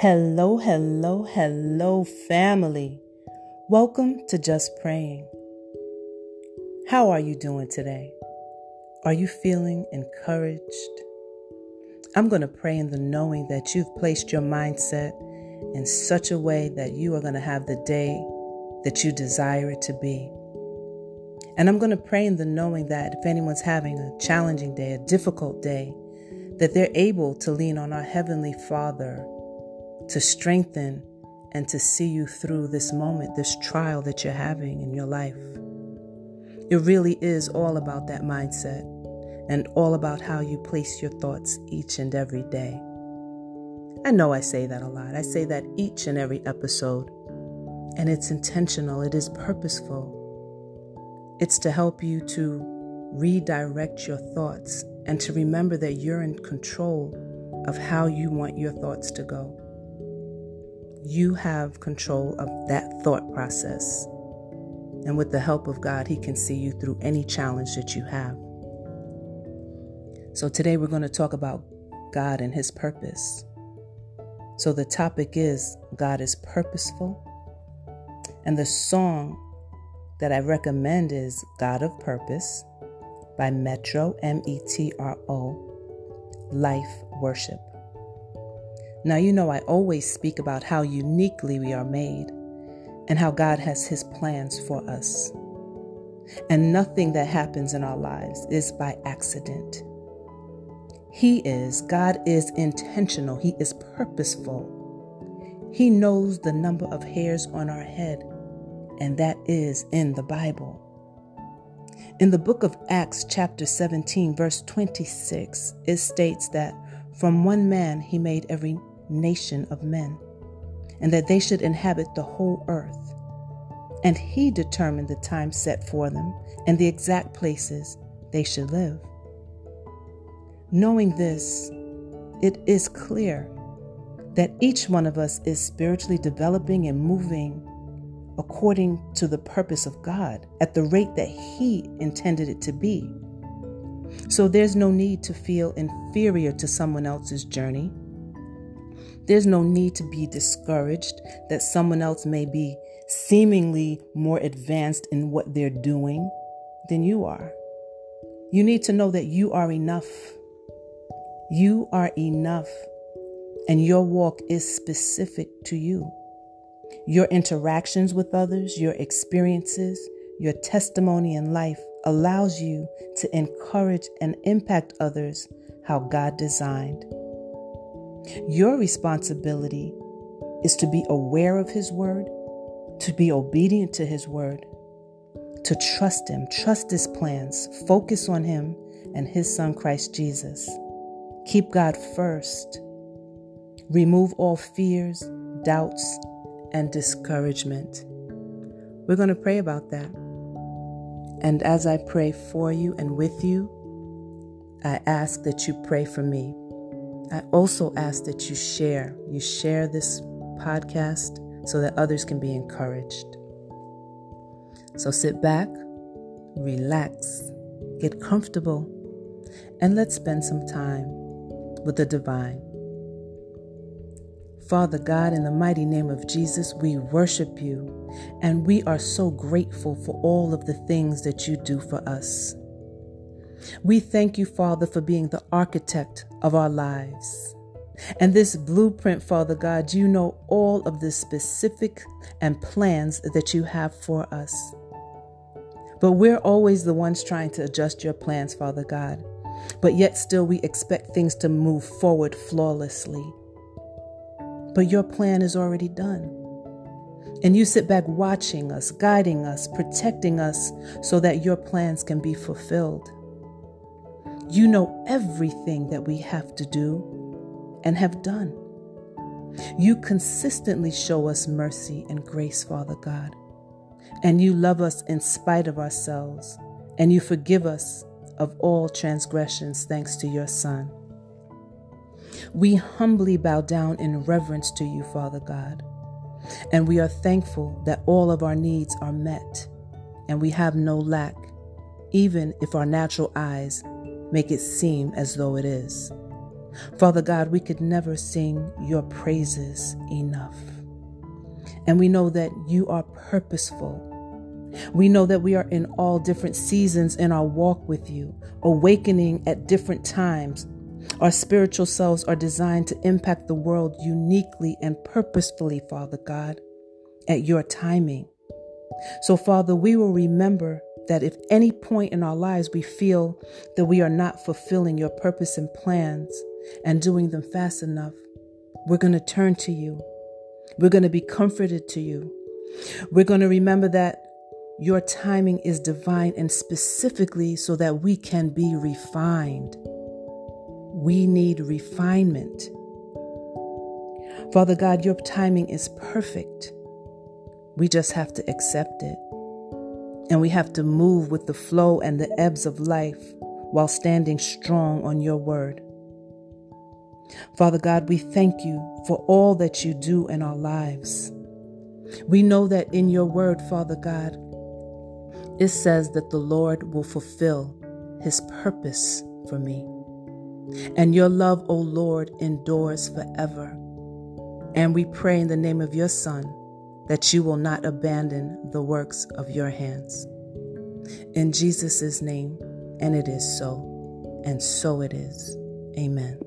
Hello, hello, hello, family. Welcome to Just Praying. How are you doing today? Are you feeling encouraged? I'm going to pray in the knowing that you've placed your mindset in such a way that you are going to have the day that you desire it to be. And I'm going to pray in the knowing that if anyone's having a challenging day, a difficult day, that they're able to lean on our Heavenly Father to strengthen and to see you through this moment, this trial that you're having in your life. It really is all about that mindset and all about how you place your thoughts each and every day. I know I say that a lot. I say that each and every episode, and it's intentional, it is purposeful. It's to help you to redirect your thoughts and to remember that you're in control of how you want your thoughts to go. You have control of that thought process. And with the help of God, He can see you through any challenge that you have. So today we're going to talk about God and His purpose. So the topic is God is purposeful. And the song that I recommend is God of Purpose by Metro, M E T R O, Life Worship. Now, you know, I always speak about how uniquely we are made and how God has His plans for us. And nothing that happens in our lives is by accident. He is, God is intentional, He is purposeful. He knows the number of hairs on our head, and that is in the Bible. In the book of Acts, chapter 17, verse 26, it states that from one man he made every nation of men, and that they should inhabit the whole earth. And he determined the time set for them and the exact places they should live. Knowing this, it is clear that each one of us is spiritually developing and moving according to the purpose of God at the rate that He intended it to be. So there's no need to feel inferior to someone else's journey there's no need to be discouraged that someone else may be seemingly more advanced in what they're doing than you are. You need to know that you are enough. You are enough, and your walk is specific to you. Your interactions with others, your experiences, your testimony in life allows you to encourage and impact others how God designed. Your responsibility is to be aware of His word, to be obedient to His word, to trust Him, trust His plans, focus on Him and His Son Christ Jesus. Keep God first. Remove all fears, doubts, and discouragement. We're going to pray about that. And as I pray for you and with you, I ask that you pray for me. I also ask that you share. You share this podcast so that others can be encouraged. So sit back, relax, get comfortable, and let's spend some time with the divine. Father God, in the mighty name of Jesus, we worship you and we are so grateful for all of the things that you do for us. We thank you, Father, for being the architect of our lives. And this blueprint, Father God, you know all of the specific and plans that you have for us. But we're always the ones trying to adjust your plans, Father God. But yet, still, we expect things to move forward flawlessly. But your plan is already done. And you sit back watching us, guiding us, protecting us so that your plans can be fulfilled. You know everything that we have to do and have done. You consistently show us mercy and grace, Father God. And you love us in spite of ourselves. And you forgive us of all transgressions thanks to your Son. We humbly bow down in reverence to you, Father God. And we are thankful that all of our needs are met and we have no lack, even if our natural eyes make it seem as though it is. Father God, we could never sing your praises enough. And we know that you are purposeful. We know that we are in all different seasons in our walk with you, awakening at different times. Our spiritual selves are designed to impact the world uniquely and purposefully, Father God, at your timing. So, Father, we will remember that if any point in our lives we feel that we are not fulfilling your purpose and plans and doing them fast enough, we're going to turn to you. We're going to be comforted to you. We're going to remember that your timing is divine and specifically so that we can be refined. We need refinement. Father God, your timing is perfect. We just have to accept it. And we have to move with the flow and the ebbs of life while standing strong on your word. Father God, we thank you for all that you do in our lives. We know that in your word, Father God, it says that the Lord will fulfill his purpose for me. And your love, O Lord, endures forever. And we pray in the name of your Son that you will not abandon the works of your hands. In Jesus' name, and it is so, and so it is. Amen.